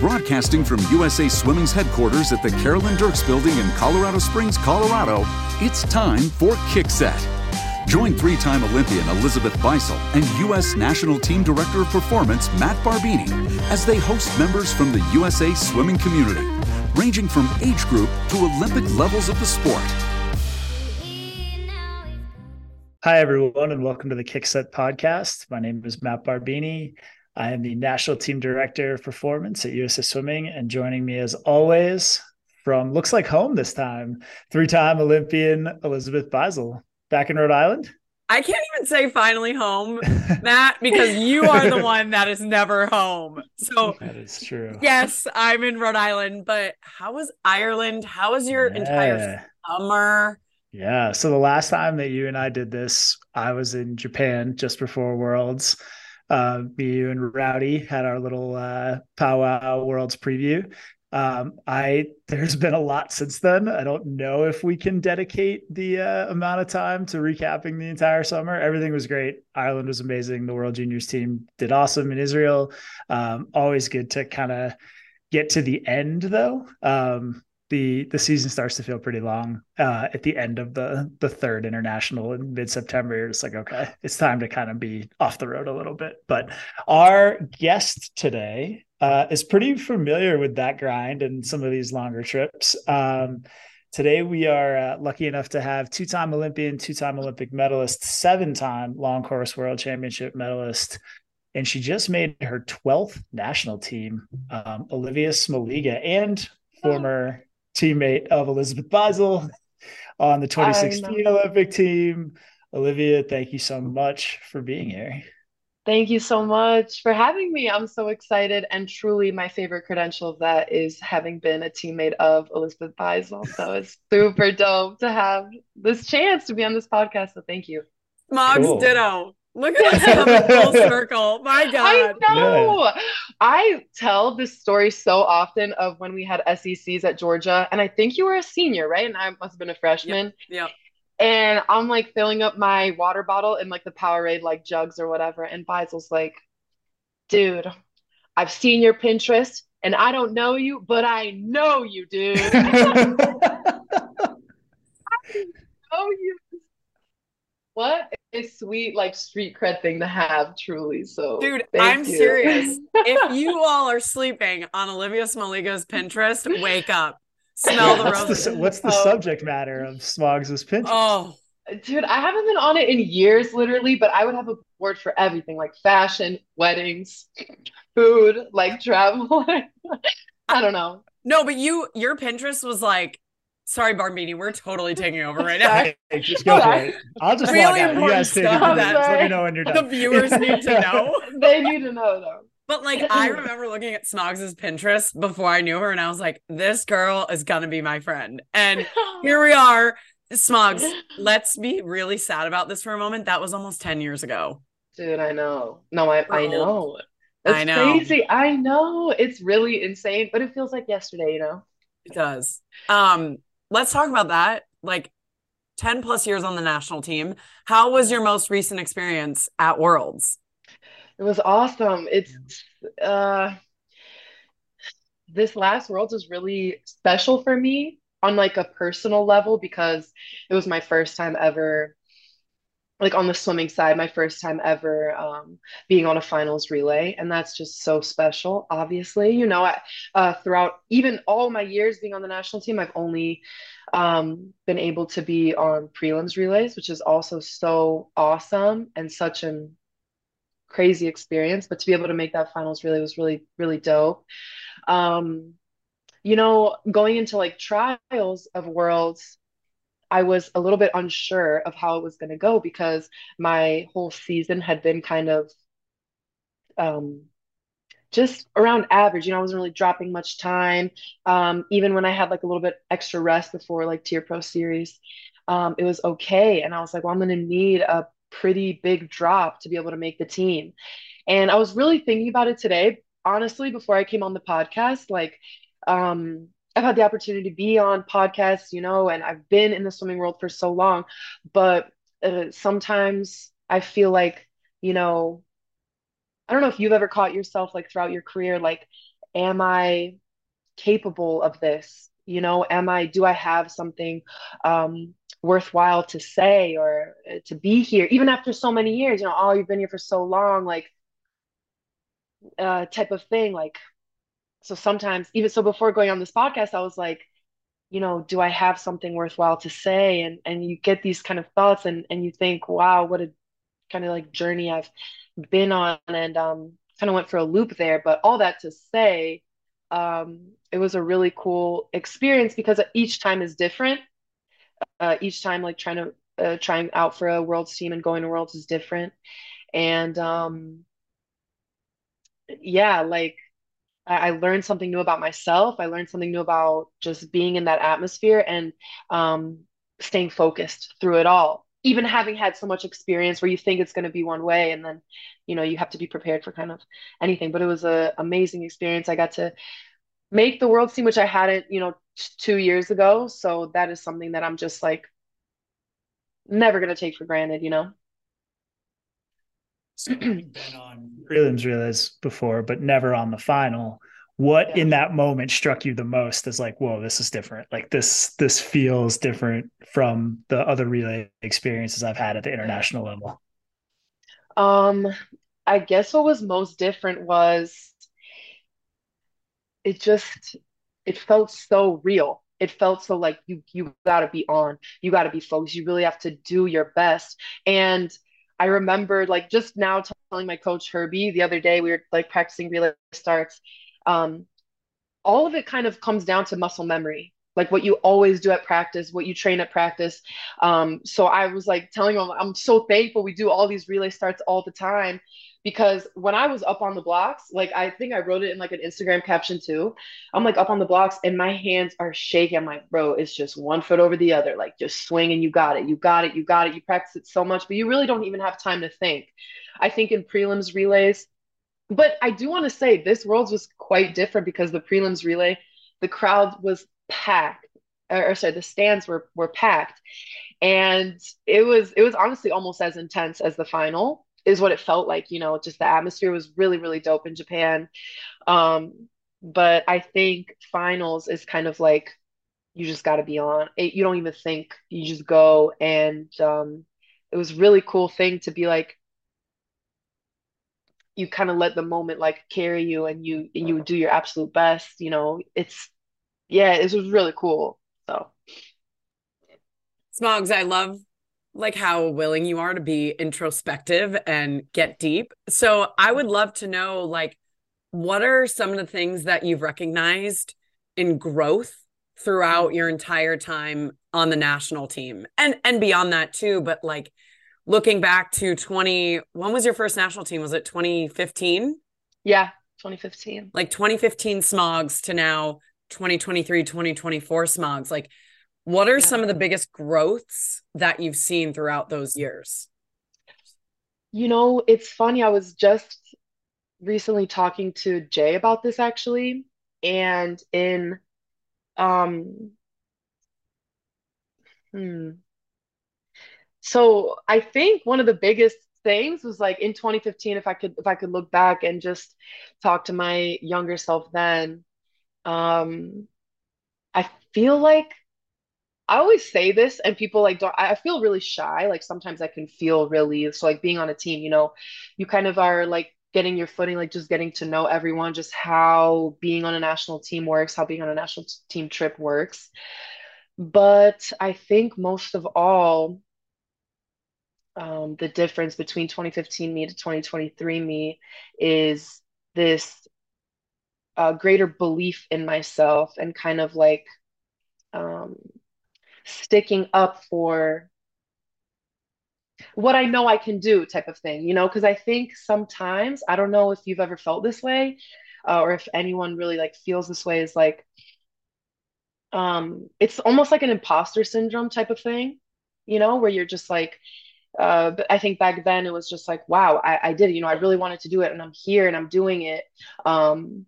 Broadcasting from USA Swimming's headquarters at the Carolyn Dirks Building in Colorado Springs, Colorado, it's time for Kickset. Join three time Olympian Elizabeth Beisel and U.S. National Team Director of Performance Matt Barbini as they host members from the USA swimming community, ranging from age group to Olympic levels of the sport. Hi, everyone, and welcome to the Kickset podcast. My name is Matt Barbini. I am the National Team Director of Performance at USA Swimming, and joining me as always from looks like home this time, three time Olympian Elizabeth Beisel back in Rhode Island. I can't even say finally home, Matt, because you are the one that is never home. So that is true. Yes, I'm in Rhode Island, but how was Ireland? How was your yeah. entire summer? Yeah. So the last time that you and I did this, I was in Japan just before Worlds. Uh, me, and Rowdy had our little uh, powwow Worlds preview. Um, I there's been a lot since then. I don't know if we can dedicate the uh, amount of time to recapping the entire summer. Everything was great. Ireland was amazing. The World Juniors team did awesome in Israel. Um, always good to kind of get to the end though. Um, the the season starts to feel pretty long uh, at the end of the the third international in mid September. You're just like, okay, it's time to kind of be off the road a little bit. But our guest today uh, is pretty familiar with that grind and some of these longer trips. Um, today we are uh, lucky enough to have two time Olympian, two time Olympic medalist, seven time long course world championship medalist. And she just made her 12th national team, um, Olivia Smoliga, and former teammate of Elizabeth Beisel on the 2016 Olympic team. Olivia, thank you so much for being here. Thank you so much for having me. I'm so excited. And truly, my favorite credential of that is having been a teammate of Elizabeth Beisel. So it's super dope to have this chance to be on this podcast. So thank you. Smogs cool. ditto. Look at us coming full circle. My God. I know. Yeah. I tell this story so often of when we had SECs at Georgia. And I think you were a senior, right? And I must have been a freshman. Yeah. Yep. And I'm like filling up my water bottle in like the Powerade like jugs or whatever. And Beisel's like, dude, I've seen your Pinterest and I don't know you, but I know you, dude. I know you. What? A sweet like street cred thing to have truly so dude i'm you. serious. If you all are sleeping on olivia smoliga's pinterest wake up. Smell the roses what's the, what's the oh. subject matter of smogs' pinterest? Oh. Dude i haven't been on it in years literally but i would have a board for everything like fashion weddings food like travel. I don't know. No but you your pinterest was like Sorry, Barbini, we're totally taking over right now. Hey, just go for it. I'll just really log out. You guys take it. Let me know when you're done. The viewers need to know. they need to know though. But like I remember looking at Smogs' Pinterest before I knew her, and I was like, this girl is gonna be my friend. And here we are. Smogs, let's be really sad about this for a moment. That was almost 10 years ago. Dude, I know. No, I, I know. That's I know. crazy. I know. It's really insane, but it feels like yesterday, you know? It does. Um, let's talk about that. Like 10 plus years on the national team. How was your most recent experience at Worlds? It was awesome. It's uh this last Worlds was really special for me on like a personal level because it was my first time ever like on the swimming side, my first time ever um, being on a finals relay, and that's just so special. Obviously, you know, I, uh, throughout even all my years being on the national team, I've only um, been able to be on prelims relays, which is also so awesome and such an crazy experience. But to be able to make that finals relay was really, really dope. Um, you know, going into like trials of worlds I was a little bit unsure of how it was going to go because my whole season had been kind of um, just around average. You know, I wasn't really dropping much time. Um, even when I had like a little bit extra rest before like TYR pro series, um, it was okay. And I was like, well, I'm going to need a pretty big drop to be able to make the team. And I was really thinking about it today, honestly, before I came on the podcast. Like, um, I've had the opportunity to be on podcasts, you know, and I've been in the swimming world for so long, but uh, sometimes I feel like, you know, I don't know if you've ever caught yourself like throughout your career, like am I capable of this? You know, am I, do I have something um, worthwhile to say or uh, to be here, even after so many years? You know, oh, you've been here for so long, like, uh, type of thing. Like, so sometimes, even so, before going on this podcast, I was like, you know, do I have something worthwhile to say? And and you get these kind of thoughts, and and you think, wow, what a kind of like journey I've been on, and um, kind of went for a loop there. But all that to say, um, it was a really cool experience because each time is different. Uh, each time, like trying to uh, trying out for a world's team and going to worlds is different. And um, yeah, like I, I learned something new about myself. I learned something new about just being in that atmosphere and um, staying focused through it all. Even having had so much experience where you think it's going to be one way, and then, you know, you have to be prepared for kind of anything. But it was an amazing experience. I got to make the world seem which I hadn't, you know, t- two years ago. So that is something that I'm just like never going to take for granted, you know? So been on prelims relays before, but never on the final. What Yeah. in that moment struck you the most as like, whoa, this is different. Like this, this feels different from the other relay experiences I've had at the international level. Um, I guess what was most different was it just it felt so real. It felt so like you you got to be on. You got to be focused. You really have to do your best. And I remembered like just now telling my coach Herbie the other day we were like practicing relay starts. Um, all of it kind of comes down to muscle memory like what you always do at practice what you train at practice um, so i was like telling him i'm so thankful we do all these relay starts all the time because when i was up on the blocks like i think i wrote it in like an instagram caption too. I'm like up on the blocks and my hands are shaking. I'm like bro it's just one foot over the other like just swing and you got it you got it you got it you practice it so much but you really don't even have time to think i think in prelims relays. But I do want to say this Worlds was quite different because the prelims relay, the crowd was packed, or, or sorry, the stands were were packed, and it was it was honestly almost as intense as the final is what it felt like. You know, just the atmosphere was really really dope in Japan. Um, but I think finals is kind of like you just got to be on. It, you don't even think, you just go, and um, it was really cool thing to be like you kind of let the moment like carry you and you and you do your absolute best you know it's yeah it was really cool so Smogs, I love like how willing you are to be introspective and get deep. So I would love to know like what are some of the things that you've recognized in growth throughout your entire time on the national team and and beyond that too, but like looking back to 20 when was your first national team? Was it 2015? yeah 2015 Like 2015 Smogs to now 2023 2024 Smogs. Like what are Yeah. some of the biggest growths that you've seen throughout those years? you know it's funny i was just recently talking to jay about this actually and in um hmm, so i think one of the biggest things was like in 2015 if i could if i could look back and just talk to my younger self then um I feel like I always say this and people like don't I feel really shy. Like sometimes I can feel really so like being on a team, you know, you kind of are like getting your footing, like just getting to know everyone, just how being on a national team works, how being on a national t- team trip works. But I think most of all, um, the difference between 2015 me to 2023 me is this uh, greater belief in myself and kind of like um, sticking up for what I know I can do type of thing, you know, because I think sometimes, I don't know if you've ever felt this way, uh, or if anyone really like feels this way, is like um it's almost like an imposter syndrome type of thing, you know, where you're just like uh but I think back then it was just like, wow, I, I did it, you know, I really wanted to do it and I'm here and I'm doing it. Um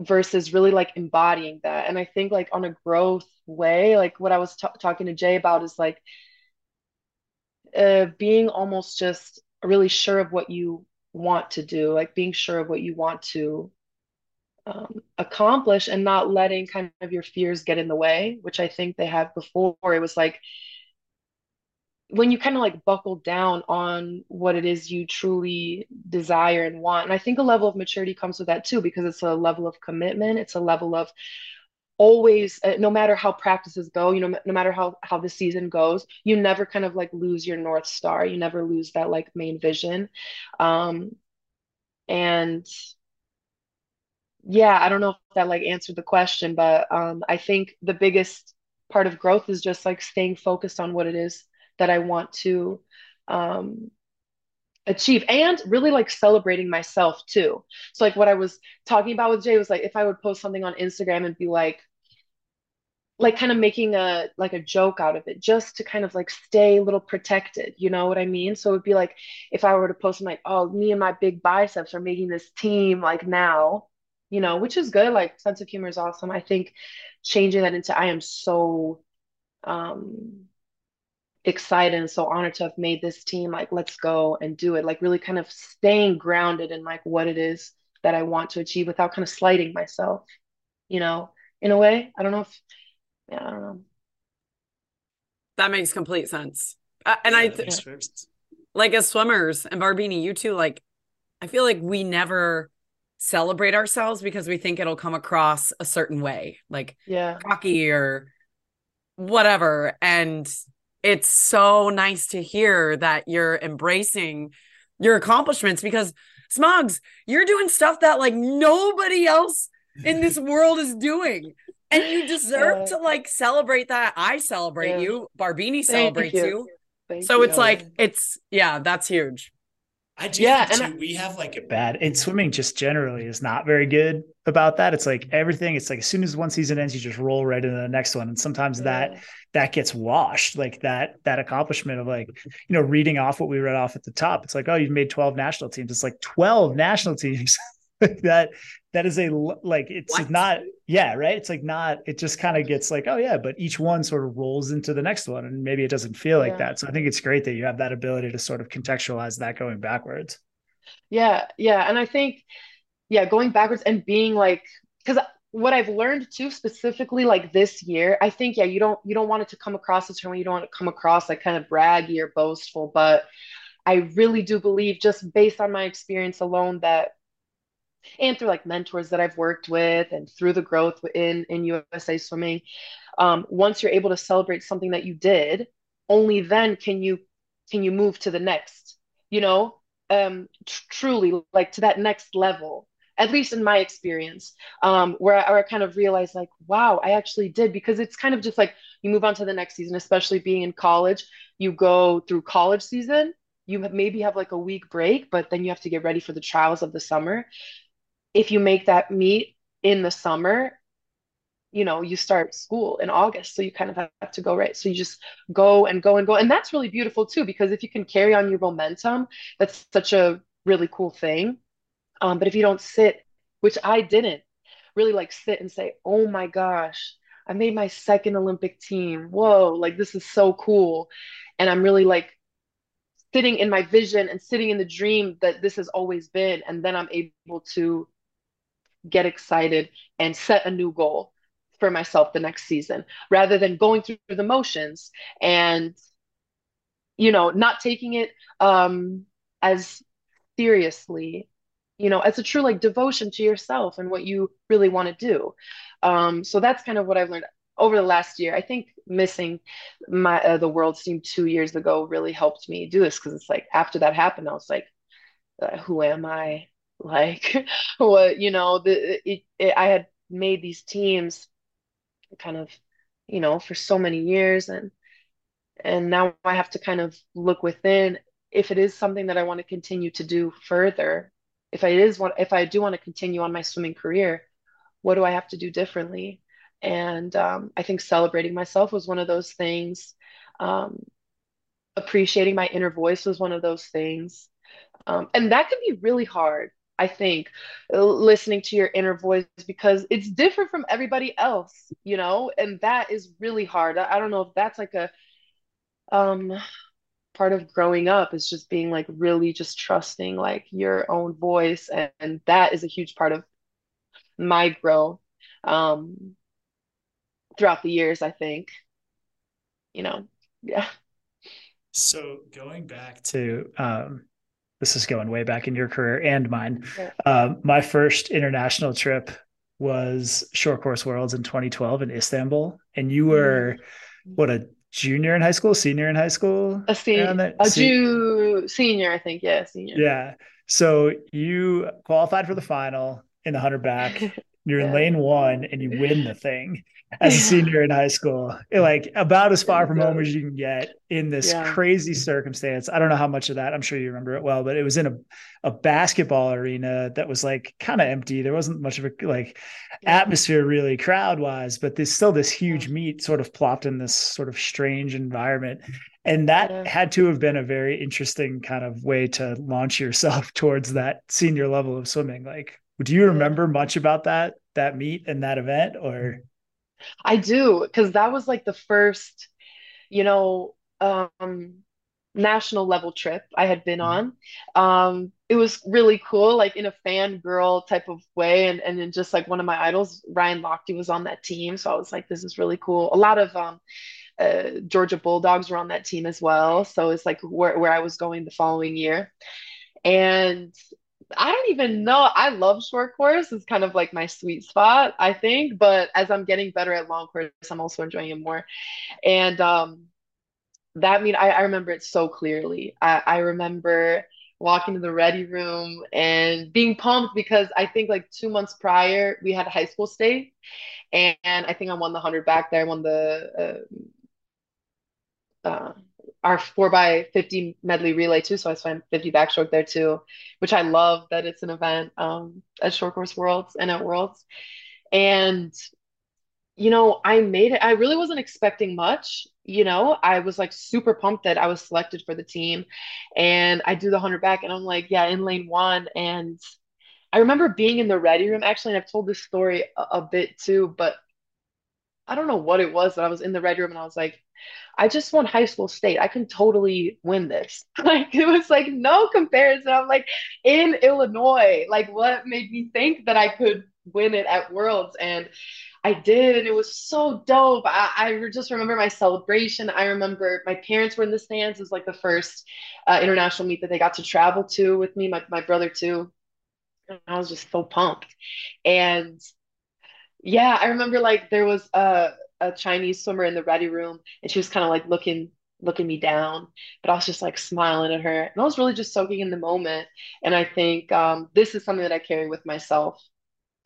versus really like embodying that. And I think like on a growth way, like what I was t talking to Jay about is like uh, being almost just really sure of what you want to do, like being sure of what you want to um, accomplish and not letting kind of your fears get in the way, which I think they have before. It was like when you kind of like buckle down on what it is you truly desire and want. And I think a level of maturity comes with that too, because it's a level of commitment, it's a level of always uh, no matter how practices go you know no matter how how the season goes you never kind of like lose your north star. You never lose that like main vision. Um and yeah i don't know if that like answered the question but um i think the biggest part of growth is just like staying focused on what it is that i want to um achieve and really like celebrating myself too. So like what I was talking about with Jay was like if I would post something on Instagram and be like like kind of making a like a joke out of it just to kind of like stay a little protected, you know what I mean? So it would be like if I were to post like oh me and my big biceps are making this team like now, you know, which is good like sense of humor is awesome. I think changing that into I am so um excited and so honored to have made this team like let's go and do it. Like really kind of staying grounded in like what it is that i want to achieve without kind of slighting myself you know in a way. I don't know if yeah i don't know. That makes complete sense. Uh, and yeah, i th- like as swimmers and barbini you too like i feel like we never celebrate ourselves because we think it'll come across a certain way like yeah. cocky or whatever. And it's so nice to hear that you're embracing your accomplishments because Smogs, you're doing stuff that like nobody else in this world is doing. And you deserve uh, to like celebrate that. I celebrate yeah. you. Barbini celebrates you. you. So it's like it's yeah, that's huge. I do yeah, and I, we have like a bad and swimming just generally is not very good about that. It's like everything, it's like as soon as one season ends, you just roll right into the next one. And sometimes yeah. that that gets washed, like that that accomplishment of like, you know, reading off what we read off at the top. It's like, oh, you've made 12 national teams. It's like 12 national teams. that that is a like it's what? not yeah right? It's like not it just kind of gets like oh yeah but each one sort of rolls into the next one and maybe it doesn't feel like that. So i think it's great that you have that ability to sort of contextualize that going backwards. Yeah yeah and i think yeah going backwards and being like because what i've learned too specifically like this year i think yeah you don't you don't want it to come across as term you don't want to come across like kind of braggy or boastful but i really do believe just based on my experience alone that and through like mentors that I've worked with and through the growth in in USA swimming um, once you're able to celebrate something that you did only then can you can you move to the next you know? Um tr- truly like to that next level at least in my experience um where I, where I kind of realized like wow I actually did because it's kind of just like you move on to the next season especially being in college. You go through college season you maybe have like a week break but then you have to get ready for the trials of the summer if you make that meet in the summer, you know, you start school in August. So you kind of have to go right. So you just go and go and go. And that's really beautiful too, because if you can carry on your momentum, that's such a really cool thing. Um, but if you don't sit, which I didn't really like sit and say, oh my gosh, I made my second Olympic team. Whoa, like this is so cool. And I'm really like sitting in my vision and sitting in the dream that this has always been. And then I'm able to get excited and set a new goal for myself the next season rather than going through the motions and you know not taking it um as seriously you know as a true like devotion to yourself and what you really want to do. Um so that's kind of what i've learned over the last year. I think missing my uh, the world team two years ago really helped me do this because it's like after that happened i was like uh, who am i like what you know the it, it, i had made these teams kind of you know for so many years and and now i have to kind of look within. If it is something that i want to continue to do further if i is what if i do want to continue on my swimming career what do i have to do differently? And um, i think celebrating myself was one of those things. Um, appreciating my inner voice was one of those things. Um, and that can be really hard I think, uh, listening to your inner voice because it's different from everybody else, you know, and that is really hard. I, don't know if that's like a um part of growing up is just being like really just trusting like your own voice and, and that is a huge part of my growth um, throughout the years, I think. You know, yeah. So going back to um, this is going way back in your career and mine. Yeah. Uh, my first international trip was Short Course Worlds in 2012 in Istanbul, and you were mm-hmm. what a junior in high school, senior in high school, a senior, a Jew senior, I think. Yeah, senior. Yeah. So you qualified for the final in the hundred back. You're yeah. in lane one and you win the thing as a senior in high school. Like about as far from home as you can get in this yeah. crazy circumstance. I don't know how much of that. I'm sure you remember it well, but it was in a, a basketball arena that was like kind of empty. There wasn't much of a like yeah. atmosphere really crowd wise, but there's still this huge meet sort of plopped in this sort of strange environment. And that had to have been a very interesting kind of way to launch yourself towards that senior level of swimming. Like do you remember much about that that meet and that event or I do because that was like the first, you know, um national level trip I had been mm-hmm. on. Um it was really cool, like in a fangirl type of way. And and then just like one of my idols, Ryan Lochte, was on that team. So I was like, this is really cool. A lot of um uh, Georgia Bulldogs were on that team as well. So it's like where, where I was going the following year. And I don't even know. I love short course. It's kind of like my sweet spot, I think. But as I'm getting better at long course, I'm also enjoying it more. And um, that mean I, I remember it so clearly. I, I remember walking to the ready room and being pumped because I think like two months prior we had high school state, and, and I think I won the hundred back there. I won the uh, uh, our four by 50 medley relay too. So I swam 50 backstroke there too, which I love that it's an event um, at Short Course Worlds and at Worlds. And, you know, I made it. I really wasn't expecting much. You know, I was like super pumped that I was selected for the team. And I do the 100 back and I'm like, yeah, in lane one. And I remember being in the ready room actually, and I've told this story a, a bit too, but I don't know what it was that I was in the ready room and I was like, I just won high school state. I can totally win this. Like it was like no comparison. I'm like in Illinois. Like what made me think that I could win it at Worlds? And I did, and it was so dope. I, I just remember my celebration. I remember my parents were in the stands. It was like the first uh, international meet that they got to travel to with me, my, my brother too. And I was just so pumped. And yeah, I remember like there was a a Chinese swimmer in the ready room, and she was kind of like looking looking me down, but I was just like smiling at her, and I was really just soaking in the moment. And I think um, this is something that I carry with myself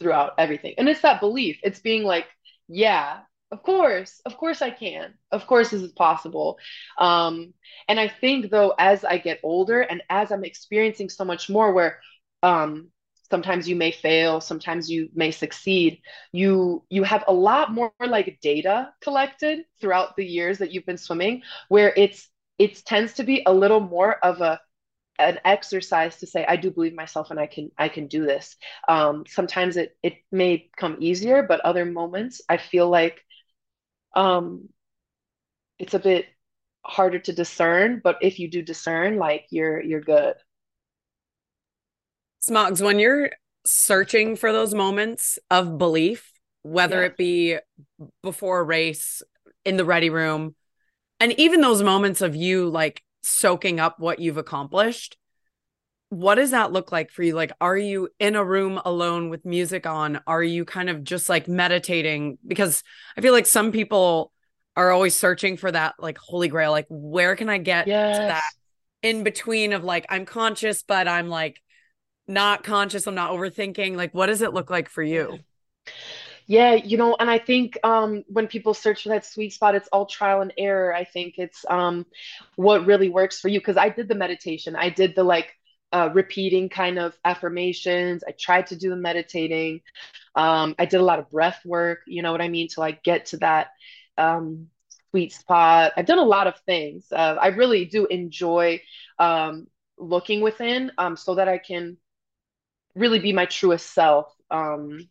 throughout everything, and it's that belief. It's being like, yeah, of course, of course I can. Of course this is possible. Um, and I think though, as I get older and as I'm experiencing so much more, where um, sometimes you may fail sometimes you may succeed. You you have a lot more like data collected throughout the years that you've been swimming where it's it tends to be a little more of a an exercise to say i do believe myself and i can i can do this. Um, sometimes it it may come easier but other moments i feel like um it's a bit harder to discern but if you do discern like you're you're good Smogs, when you're searching for those moments of belief, whether yeah. it be before a race, in the ready room, and even those moments of you like soaking up what you've accomplished, what does that look like for you? Like, are you in a room alone with music on? Are you kind of just like meditating? Because I feel like some people are always searching for that like holy grail. Like, where can I get yes. to that in between of like, I'm conscious, but I'm like not conscious i'm not overthinking like what does it look like for you? Yeah you know and i think um, when people search for that sweet spot it's all trial and error i think it's um, what really works for you because i did the meditation. I did the like uh, repeating kind of affirmations. I tried to do the meditating. Um, i did a lot of breath work you know what i mean to like get to that um, sweet spot. I've done a lot of things uh, i really do enjoy um, looking within um, so that i can really be my truest self. Um,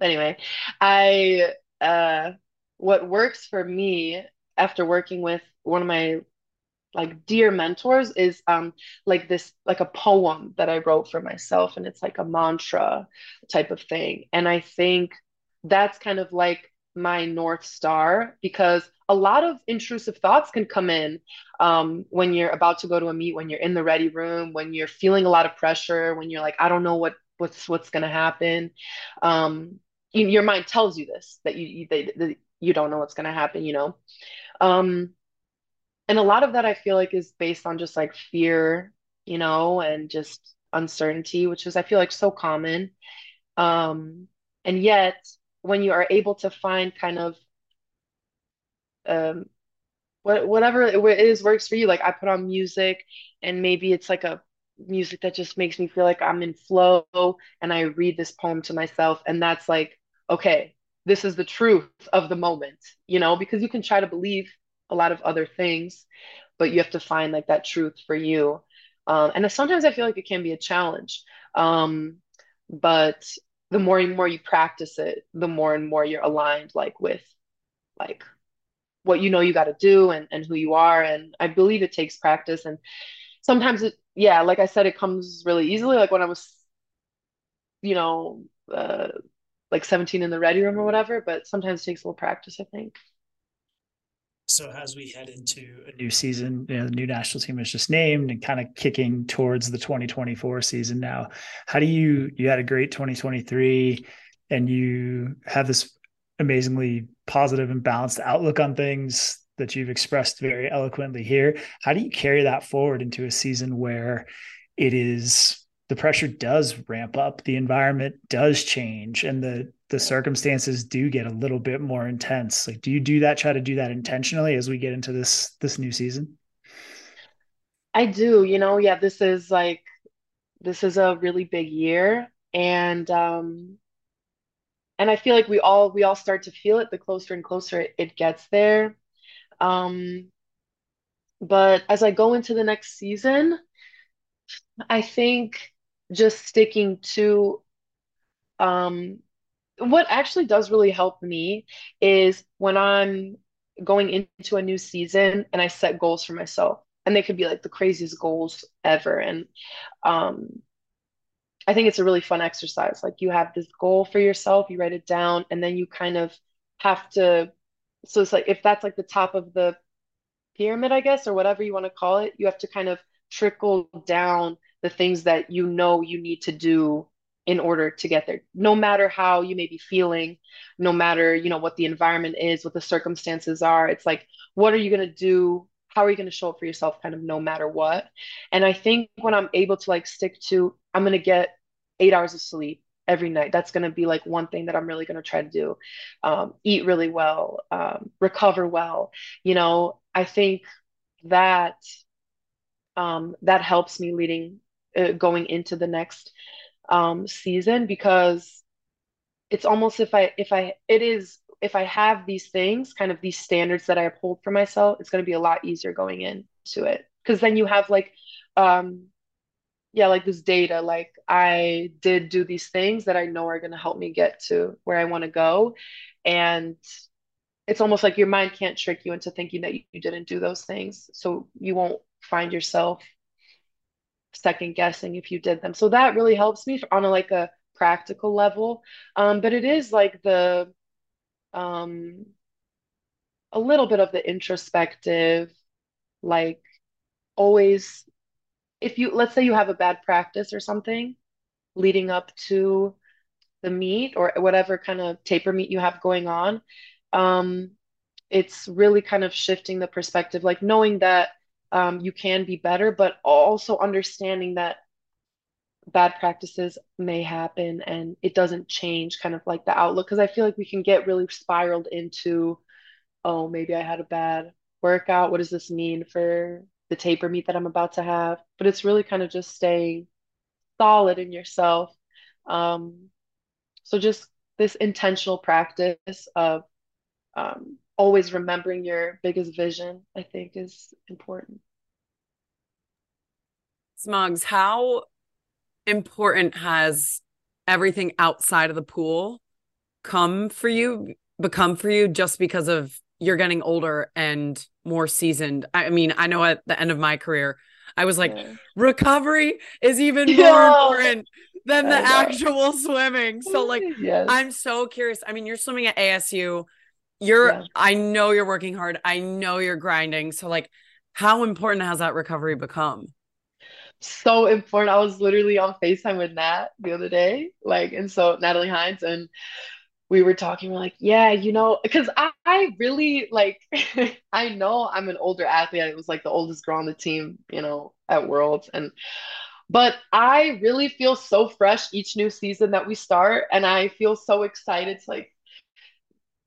anyway, I uh, what works for me after working with one of my like dear mentors is um like this like a poem that I wrote for myself and it's like a mantra type of thing and I think that's kind of like my north star because a lot of intrusive thoughts can come in um, when you're about to go to a meet when you're in the ready room when you're feeling a lot of pressure when you're like I don't know what what's what's going to happen um, you, your mind tells you this that you you, they, you don't know what's going to happen you know um, and a lot of that I feel like is based on just like fear, you know, and just uncertainty, which is I feel like so common. Um, and yet when you are able to find kind of um what whatever it is works for you, like I put on music and maybe it's like a music that just makes me feel like I'm in flow and I read this poem to myself and that's like, okay, this is the truth of the moment, you know, because you can try to believe a lot of other things, but you have to find like that truth for you. Um, and sometimes I feel like it can be a challenge. Um, but the more and more you practice it, the more and more you're aligned like with like what you know you got to do and, and who you are. And I believe it takes practice. And sometimes it, yeah, like I said, it comes really easily. Like when I was, you know, uh, like 17 in the ready room or whatever, but sometimes it takes a little practice, I think. So as we head into a new season, you know, the new national team is just named and kind of kicking towards the 2024 season now. How do you you had a great 2023 and you have this amazingly positive and balanced outlook on things that you've expressed very eloquently here. How do you carry that forward into a season where it is the pressure does ramp up, the environment does change, and the the circumstances do get a little bit more intense. Like, do you do that? Try to do that intentionally as we get into this this new season. I do. You know, yeah, this is like this is a really big year, and um, and I feel like we all we all start to feel it the closer and closer it, it gets there. Um, but as I go into the next season, I think just sticking to um, what actually does really help me is when I'm going into a new season and I set goals for myself. And they could be like the craziest goals ever. And um, I think it's a really fun exercise. Like you have this goal for yourself, you write it down, and then you kind of have to. So it's like if that's like the top of the pyramid, I guess, or whatever you want to call it, you have to kind of trickle down the things that you know you need to do in order to get there no matter how you may be feeling no matter you know what the environment is what the circumstances are it's like what are you going to do how are you going to show up for yourself kind of no matter what and i think when i'm able to like stick to i'm going to get eight hours of sleep every night. That's going to be like one thing that i'm really going to try to do um, eat really well um, recover well. You know i think that um, that helps me leading uh, going into the next um, season because it's almost if I if I it is if I have these things, kind of these standards that I uphold for myself, it's going to be a lot easier going into it. Because then you have like um yeah like this data like I did do these things that I know are going to help me get to where I want to go and it's almost like your mind can't trick you into thinking that you, didn't do those things so you won't find yourself second guessing if you did them. So that really helps me on a like a practical level. Um, but it is like the um a little bit of the introspective, like always if you let's say you have a bad practice or something leading up to the meet or whatever kind of taper meet you have going on, um, it's really kind of shifting the perspective, like knowing that um, you can be better, but also understanding that bad practices may happen and it doesn't change kind of like the outlook. Because I feel like we can get really spiraled into, oh, maybe I had a bad workout. What does this mean for the taper meet that I'm about to have? But it's really kind of just staying solid in yourself. Um, so just this intentional practice of um, always remembering your biggest vision, I think is important. Smogs, how important has everything outside of the pool come for you, become for you just because of you're getting older and more seasoned. I mean, I know at the end of my career, I was like, Yeah. recovery is even more Yeah. important than the actual swimming. So oh like yes. I'm so curious. I mean, you're swimming at ASU. You're Yeah. I know you're working hard. I know you're grinding. So like how important has that recovery become? so important. I was literally on FaceTime with Nat the other day, like, and so Natalie Hinds, and we were talking. We're like, yeah, you know, because I, I really like, I know I'm an older athlete. I was like the oldest girl on the team, you know, at Worlds, and but I really feel so fresh each new season that we start, and I feel so excited to like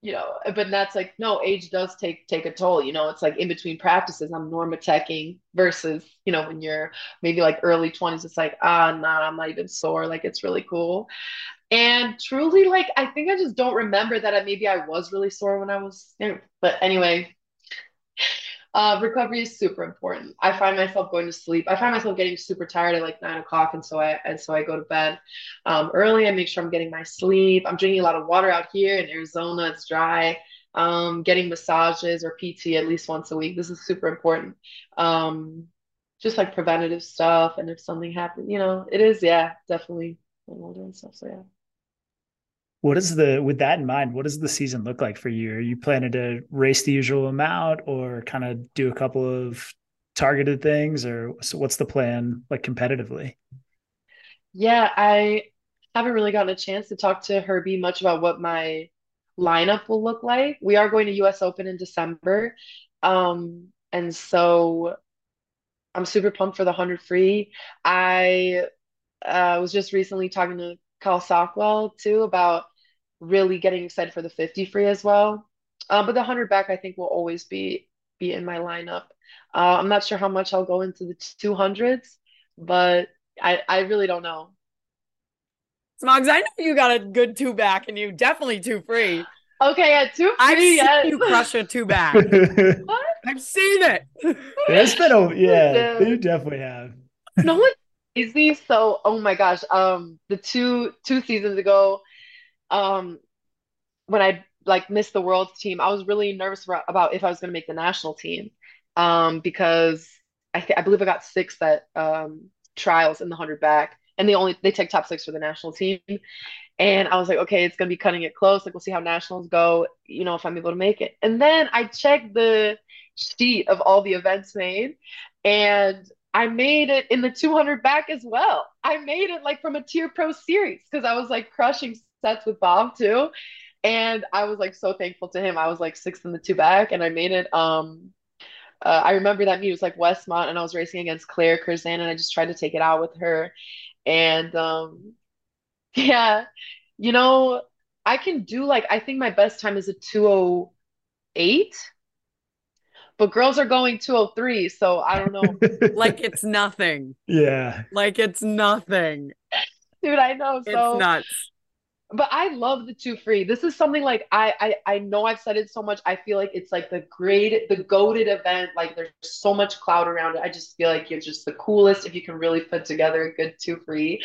you know, but that's like no, age does take take a toll. You know, it's like in between practices, I'm Normatec-ing versus you know when you're maybe like early 20s, it's like ah, nah, I'm not even sore. Like it's really cool. And truly, like I think I just don't remember that I maybe I was really sore when I was. But anyway, uh, recovery is super important. I find myself going to sleep. I find myself getting super tired at like nine o'clock, and so I and so I go to bed um, early. I make sure I'm getting my sleep. I'm drinking a lot of water out here in Arizona. It's dry. Um, getting massages or PT at least once a week. This is super important. Um, just like preventative stuff, and if something happens, you know, it is yeah, definitely older and stuff. So yeah. What is the with that in mind? What does the season look like for you? Are you planning to race the usual amount, or kind of do a couple of targeted things, or so what's the plan like competitively? Yeah, I haven't really gotten a chance to talk to Herbie much about what my lineup will look like. We are going to US Open in December. Um, and so I'm super pumped for the 100 free. I uh, was just recently talking to Kyle Sockwell too about really getting excited for the 50 free as well. Uh, but the 100 back, I think, will always be be in my lineup. Uh, I'm not sure how much I'll go into the 200s, but I, I really don't know. Smogs, I know you got a good two back and you definitely two free. Okay, at two I've free, seen yes. you crush a two back. What? I've seen it. It's been a yeah, Yeah. you definitely have. No one crazy. So, oh my gosh, um, the two two seasons ago, um, when I like missed the world's team, I was really nervous about if I was going to make the national team, um, because I th I believe I got six at um trials in the hundred back, and they only they take top six for the national team, and I was like, okay, it's gonna be cutting it close. Like we'll see how nationals go, you know, if I'm able to make it. And then I checked the sheet of all the events made, and I made it in the 200 back as well. I made it like from a TYR pro series because I was like crushing sets with Bob too. And I was like so thankful to him. I was like sixth in the two back and I made it. Um, uh, I remember that meet it was like Westmont and I was racing against Claire Curzan and I just tried to take it out with her. And um, yeah, you know, I can do like, I think my best time is a 208, but girls are going 203. So I don't know. like it's nothing. yeah. Like it's nothing. Dude, I know. It's So, nuts. But I love the two free. This is something like I, I I know I've said it so much. I feel like it's like the great, the goaded event. Like there's so much cloud around it. I just feel like it's just the coolest if you can really put together a good two free.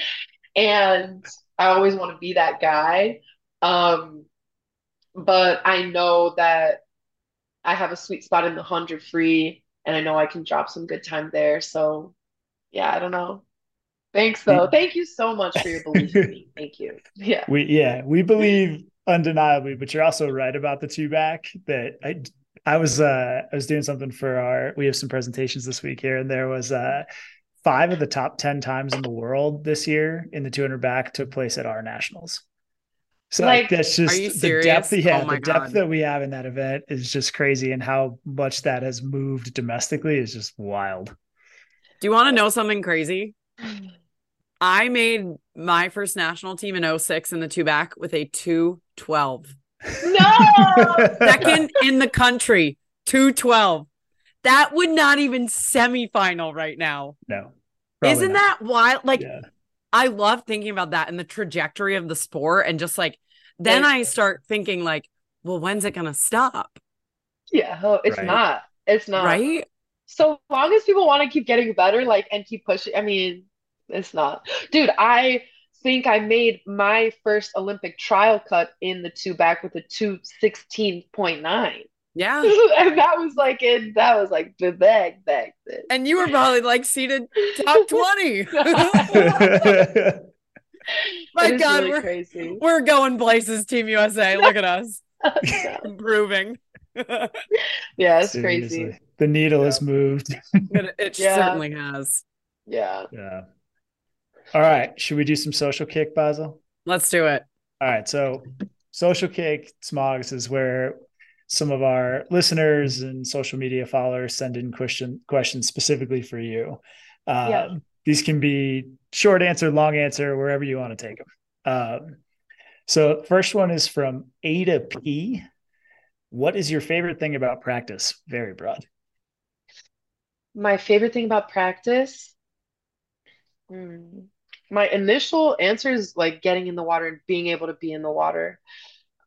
And I always want to be that guy. Um, but I know that I have a sweet spot in the hundred free, and I know I can drop some good time there. So yeah, I don't know. Thanks though. Thank you so much for your belief in me. Thank you. Yeah. We yeah, we believe undeniably, but you're also right about the two back that I I was uh I was doing something for our we have some presentations this week here and there was uh five of the top 10 times in the world this year in the 200 back took place at our nationals. So like, Like, that's just the depth yeah, Oh my the depth that we have in that event is just crazy and how much that has moved domestically is just wild. Do you want to know something crazy? I made my first national team in 06 in the two back with a 212. No. Second in the country, 212. That would not even semifinal right now. No. Isn't not. that wild? Like, yeah. I love thinking about that and the trajectory of the sport. And just like, then Like- I start thinking, like, well, when's it going to stop? Yeah, oh, it's Right. not. It's not. Right? So long as people want to keep getting better, like, and keep pushing, I mean, it's not. Dude, I think I made my first Olympic trial cut in the two back with a 216.9. Yeah. and that was like in that was like the bag back then. And you were probably like seated top 20. My It is God, really we're, crazy. we're going places, Team USA. Look at us improving. yeah, it's Seriously. crazy. The needle has moved. it Yeah. certainly has. Yeah. Yeah. All right. Should we do some social kick, Beisel? Let's do it. All right. So, social kick smogs is where some of our listeners and social media followers send in question questions specifically for you. Um, Yeah. These can be short answer, long answer, wherever you want to take them. Um, so, first one is from A to P. What is your favorite thing about practice? Very broad. My favorite thing about practice, hmm, my initial answer is like getting in the water and being able to be in the water.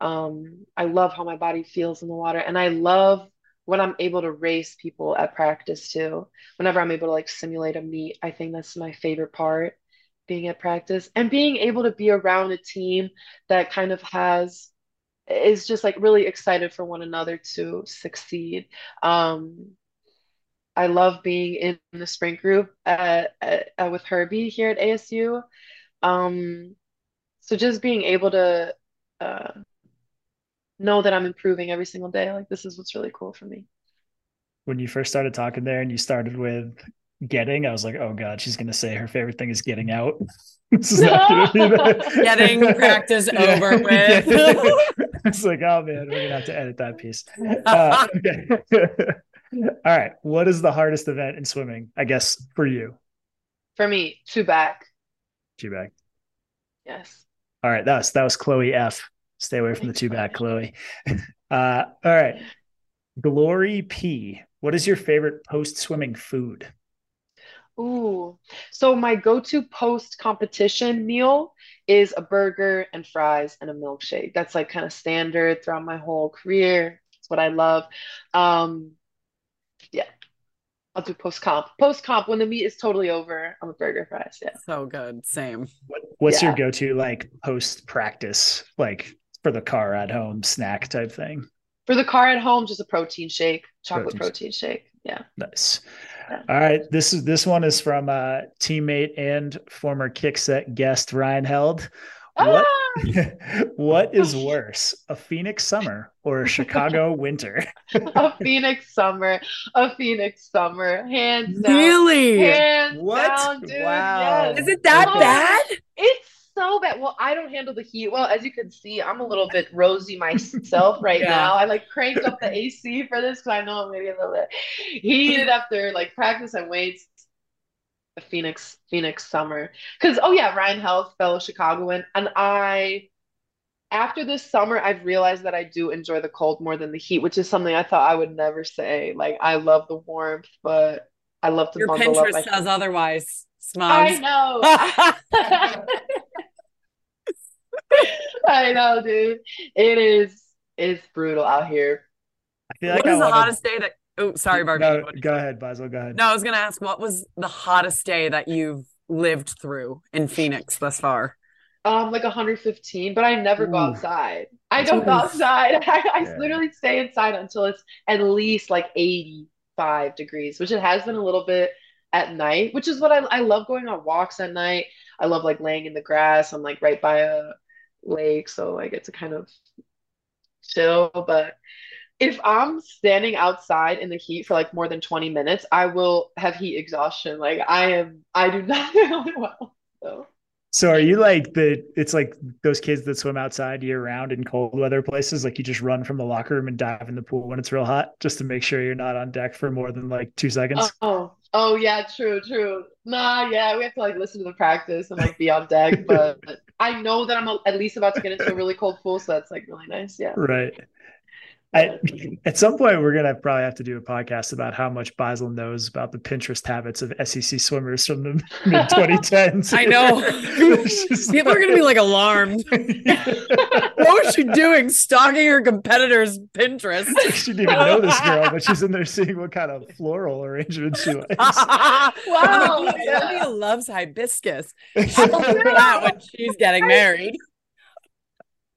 Um, I love how my body feels in the water, and I love when I'm able to race people at practice too. Whenever I'm able to like simulate a meet, I think that's my favorite part, being at practice and being able to be around a team that kind of has is just like really excited for one another to succeed. Um, I love being in the sprint group at, at, at- with Herbie here at ASU. Um, so just being able to uh, know that I'm improving every single day, like this is what's really cool for me. When you first started talking there and you started with getting, I was like, oh God, she's going to say her favorite thing is getting out. this is not going to be that. Getting practice over with. it's like, oh man, we're going to have to edit that piece. Uh, okay. All right. What is the hardest event in swimming, I guess, for you? For me, two back. Two back. Yes. All right. That was, that was Chloe F. Stay away from the two back, Chloe. Uh, all right. Glory P. What is your favorite post swimming food? Ooh. So my go-to post-competition meal is a burger and fries and a milkshake. That's like kind of standard throughout my whole career. It's what I love. Um. I'll do post-comp. Post-comp, when the meet is totally over, I'm a burger fries. Yeah. so good. Same. What, what's your go to like post practice, like for the car at home snack type thing? For the car at home, just a protein shake, chocolate Protein protein shake. Yeah. Nice. Yeah. All right. This is this one is from uh teammate and former kickset guest Ryan Held. What Ah! what is worse, a Phoenix summer or a Chicago winter? A Phoenix summer, a Phoenix summer, hands down. Really? Hands What? down, dude. Wow. Yes. Is it that Oh. bad? It's so bad. Well, I don't handle the heat well. As you can see, I'm a little bit rosy myself right Yeah. now. I like cranked up the AC for this because I know I'm gonna get a little bit heated after like practice and weights. A Phoenix, Phoenix summer. Because oh yeah, Ryan Held, fellow Chicagoan, and I after this summer, I've realized that I do enjoy the cold more than the heat, which is something I thought I would never say. Like I love the warmth, but I love to Your bundle up. Pinterest my- says otherwise. I Smugs. know. I know, dude. It is it's brutal out here. I feel like what I is the wanna- hottest day that? Oh, sorry, Barbie. No, go ahead, Beisel. Go ahead. No, I was gonna ask what was the hottest day that you've lived through in Phoenix thus far? Um, like 115, but I never go outside. I don't go outside. I, I Yeah. literally stay inside until it's at least like 85 degrees, which it has been a little bit at night, which is what I I love going on walks at night. I love like laying in the grass. I'm like right by a lake, so I get to kind of chill. But if I'm standing outside in the heat for like more than 20 minutes, I will have heat exhaustion. Like I am, I do not know well. So. So are you like the it's like those kids that swim outside year round in cold weather places? Like you just run from the locker room and dive in the pool when it's real hot just to make sure you're not on deck for more than like two seconds. Oh, oh, oh yeah, true, true. Nah, yeah, we have to like listen to the practice and like be on deck, but I know that I'm at least about to get into a really cold pool, so that's like really nice. Yeah. Right. I, at some point, we're gonna probably have to do a podcast about how much Beisel knows about the Pinterest habits of SEC swimmers from the mid 2010s. I know. People are gonna be like alarmed. What was she doing? Stalking her competitor's Pinterest. she didn't even know this girl, but she's in there seeing what kind of floral arrangement she likes. wow. Wow, yeah. Loves hibiscus. She'll do that when she's getting married.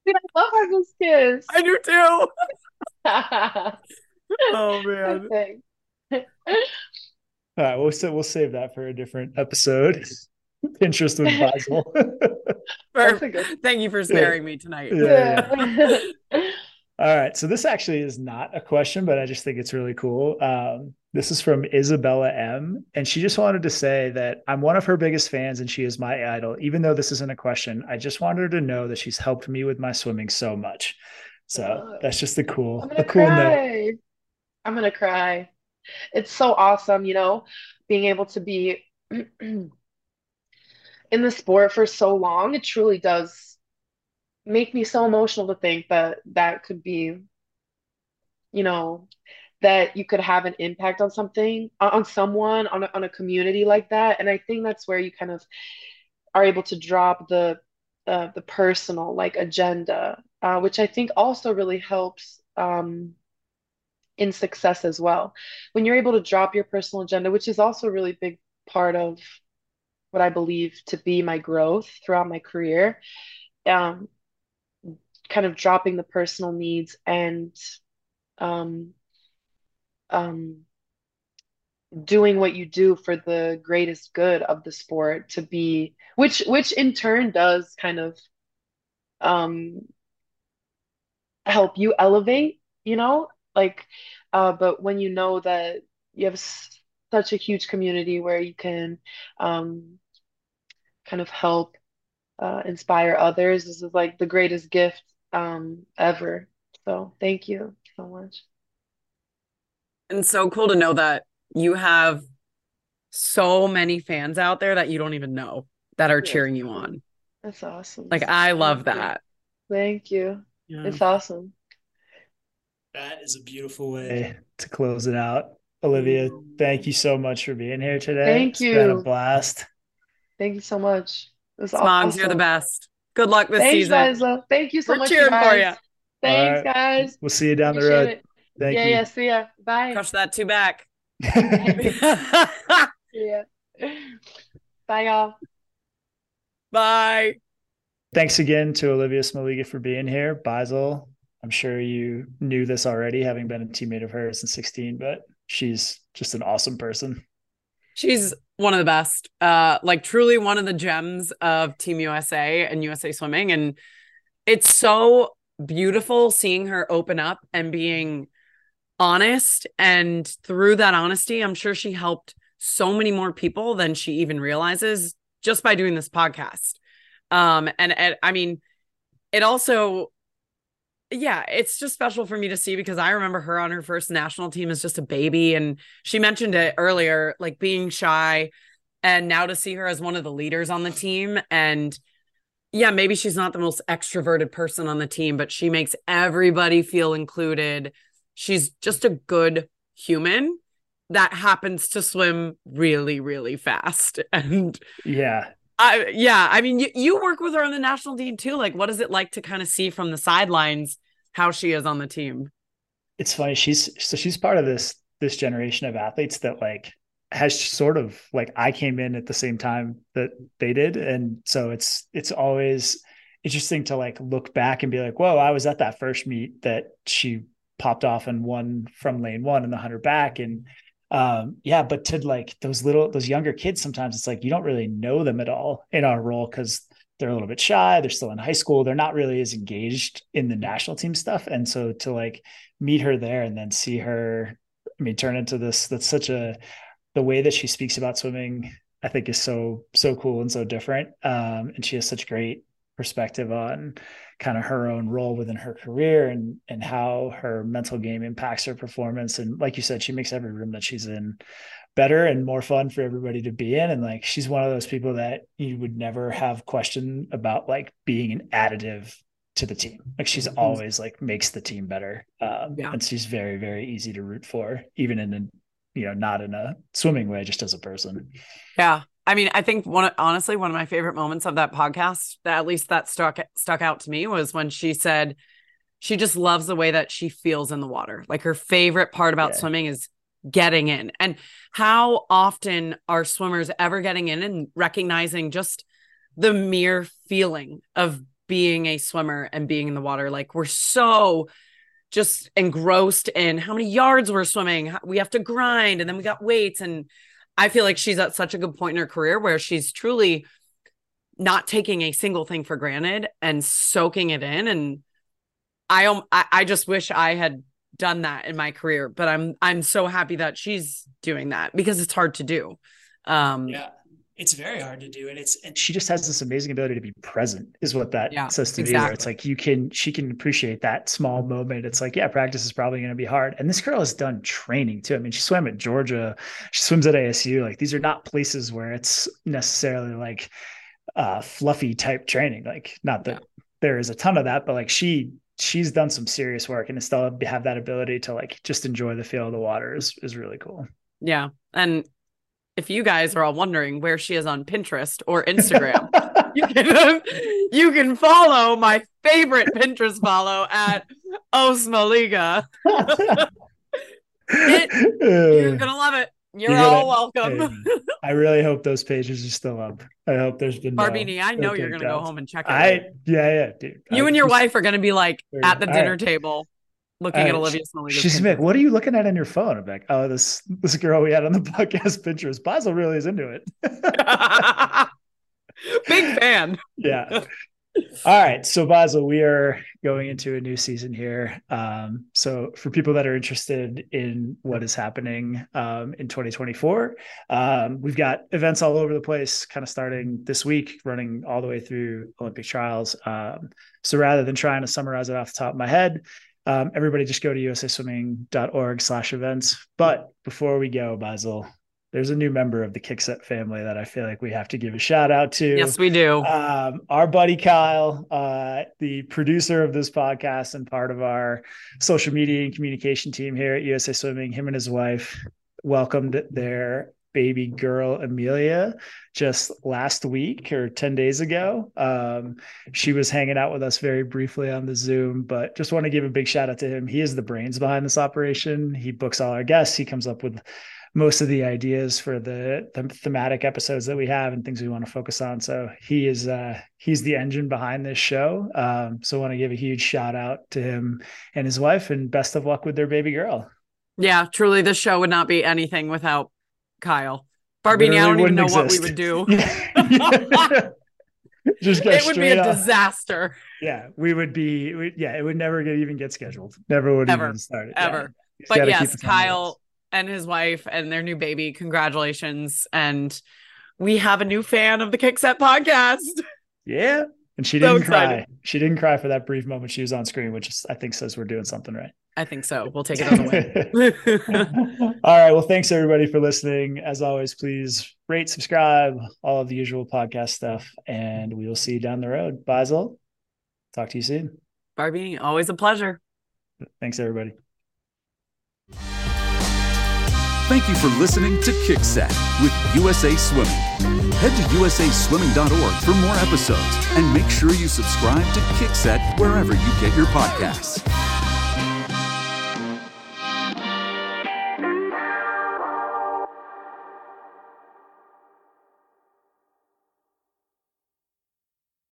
Dude, I love hibiscus. I do too. Oh man. Okay. All right, we'll sa- we'll save that for a different episode. Pinterest with Beisel. That's a good. Thank you for sparing me tonight. Yeah. All right, so this actually is not a question, but I just think it's really cool. Um, this is from Isabella M, and she just wanted to say that I'm one of her biggest fans, and she is my idol. Even though this isn't a question, I just wanted her to know that she's helped me with my swimming so much. So that's just a cool, I'm a gonna cool note. cry. I'm gonna cry. It's so awesome, you know, being able to be in the sport for so long. It truly does make me so emotional to think that that could be, you know, that you could have an impact on something, on on someone, on a, on a community like that. And I think that's where you kind of are able to drop the uh, the personal like agenda, uh, which I think also really helps um, in success as well. When you're able to drop your personal agenda, which is also a really big part of what I believe to be my growth throughout my career, um, kind of dropping the personal needs and um, um, doing what you do for the greatest good of the sport to be, which which in turn does kind of um, help you elevate, you know, like, uh, but when you know that you have s- such a huge community where you can um, kind of help uh, inspire others, this is like the greatest gift um, ever. So thank you so much. And so cool to know that you have so many fans out there that you don't even know that are Yes. cheering you on. That's awesome. Like I love Thank you. that. Thank you. Yeah. It's awesome. That is a beautiful way to close it out. Olivia, thank you so much for being here today. Thank It's been a you. blast. Thank you so much. It was Smogs, you're the best. Good luck this Thanks, season. Liza. Thank you so We're much, cheering you for guys. ya. Thanks, All right. guys. We'll see you down the road. it. Thank yeah, you. yeah. See ya. Bye. Crush that two back. See ya. Bye, y'all. Bye. Thanks again to Olivia Smoliga for being here. Beisel, I'm sure you knew this already, having been a teammate of hers since 16, but she's just an awesome person. She's one of the best. Uh like truly one of the gems of Team USA and USA Swimming and it's so beautiful seeing her open up and being honest and through that honesty I'm sure she helped so many more people than she even realizes just by doing this podcast. Um and, and I mean it also yeah, it's just special for me to see because I remember her on her first national team as just a baby. And she mentioned it earlier, like being shy. And now to see her as one of the leaders on the team. And yeah, maybe she's not the most extroverted person on the team, but she makes everybody feel included. She's just a good human that happens to swim really, really fast. And Yeah. I yeah, I mean you, you work with her on the national team too. Like what is it like to kind of see from the sidelines how she is on the team? It's funny. She's so she's part of this this generation of athletes that like has sort of like I came in at the same time that they did. And so it's it's always interesting to like look back and be like, whoa, I was at that first meet that she popped off and won from lane one and the hundred back. And um yeah but to like those little those younger kids sometimes it's like you don't really know them at all in our role because they're a little bit shy they're still in high school they're not really as engaged in the national team stuff and so to like meet her there and then see her i mean turn into this that's such a the way that she speaks about swimming i think is so so cool and so different um and she has such great perspective on kind of her own role within her career and and how her mental game impacts her performance and like you said she makes every room that she's in better and more fun for everybody to be in and like she's one of those people that you would never have question about like being an additive to the team like she's Mhm. always like makes the team better um Yeah. and she's very very easy to root for even in a you know not in a swimming way just as a person Yeah. I mean, I think one honestly, one of my favorite moments of that podcast, that at least that stuck stuck out to me was when she said she just loves the way that she feels in the water. Like her favorite part about Yeah. swimming is getting in. And how often are swimmers ever getting in and recognizing just the mere feeling of being a swimmer and being in the water? Like we're so just engrossed in how many yards we're swimming. We have to grind and then we got weights. And I feel like she's at such a good point in her career where she's truly not taking a single thing for granted and soaking it in. And I, I just wish I had done that in my career, but I'm, I'm so happy that she's doing that because it's hard to do. Um, yeah it's very hard to do and it's and she just has this amazing ability to be present is what that yeah, says to exactly. me where it's like you can she can appreciate that small moment. It's like yeah practice is probably going to be hard. And this girl has done training too. I mean she swam at georgia she swims at asu like these are not places where it's necessarily like uh fluffy type training. Like not that yeah. there is a ton of that but like she she's done some serious work and to still have that ability to like just enjoy the feel of the water is is really cool. Yeah. And if you guys are all wondering where she is on Pinterest or Instagram, you can you can follow my favorite Pinterest follow at Osmoliga. it, you're gonna love it. You're, you're all gonna, welcome. I really hope those pages are still up. I hope there's been Barbini. No, I know you're gonna go home and check it. Out. I yeah yeah dude. You I, and your wife are gonna be like at the dinner table looking at Olivia. She's like, "What are you looking at on your phone?" I'm like, "Oh, this this girl we had on the podcast Pinterest. Beisel really is into it." Big fan. Yeah. All right, so Beisel, we are going into a new season here. Um, so for people that are interested in what is happening um, in 2024, um, we've got events all over the place, kind of starting this week, running all the way through Olympic trials. Um, so rather than trying to summarize it off the top of my head, um, everybody just go to usaswimming.org slash events. But before we go, Beisel, there's a new member of the Kickset family that I feel like we have to give a shout out to. Yes, we do. Um, our buddy Kyle, uh, the producer of this podcast and part of our social media and communication team here at USA Swimming, him and his wife welcomed their baby girl Amelia just last week or 10 days ago. Um, she was hanging out with us very briefly on the Zoom, but just want to give a big shout out to him. He is the brains behind this operation. He books all our guests, he comes up with most of the ideas for the, the thematic episodes that we have and things we want to focus on. So he is uh, he's the engine behind this show. Um, so I want to give a huge shout out to him and his wife and best of luck with their baby girl. Yeah, truly this show would not be anything without Kyle. Barbini, I don't even know exist. what we would do. Just it would be a off. disaster. Yeah, we would be. We, yeah, it would never get even get scheduled. Never would ever even start. Ever. Yeah. But yes, Kyle and his wife and their new baby. Congratulations! And we have a new fan of the Kickset podcast. Yeah, and she didn't so cry. She didn't cry for that brief moment she was on screen, which is, I think says we're doing something right. I think so. We'll take it as a win. all right. Well, thanks everybody for listening. As always, please rate, subscribe, all of the usual podcast stuff, and we will see you down the road. Beisel, talk to you soon. Barbie, always a pleasure. Thanks, everybody. Thank you for listening to Kickset with USA Swimming. Head to usaswimming.org for more episodes and make sure you subscribe to Kickset wherever you get your podcasts.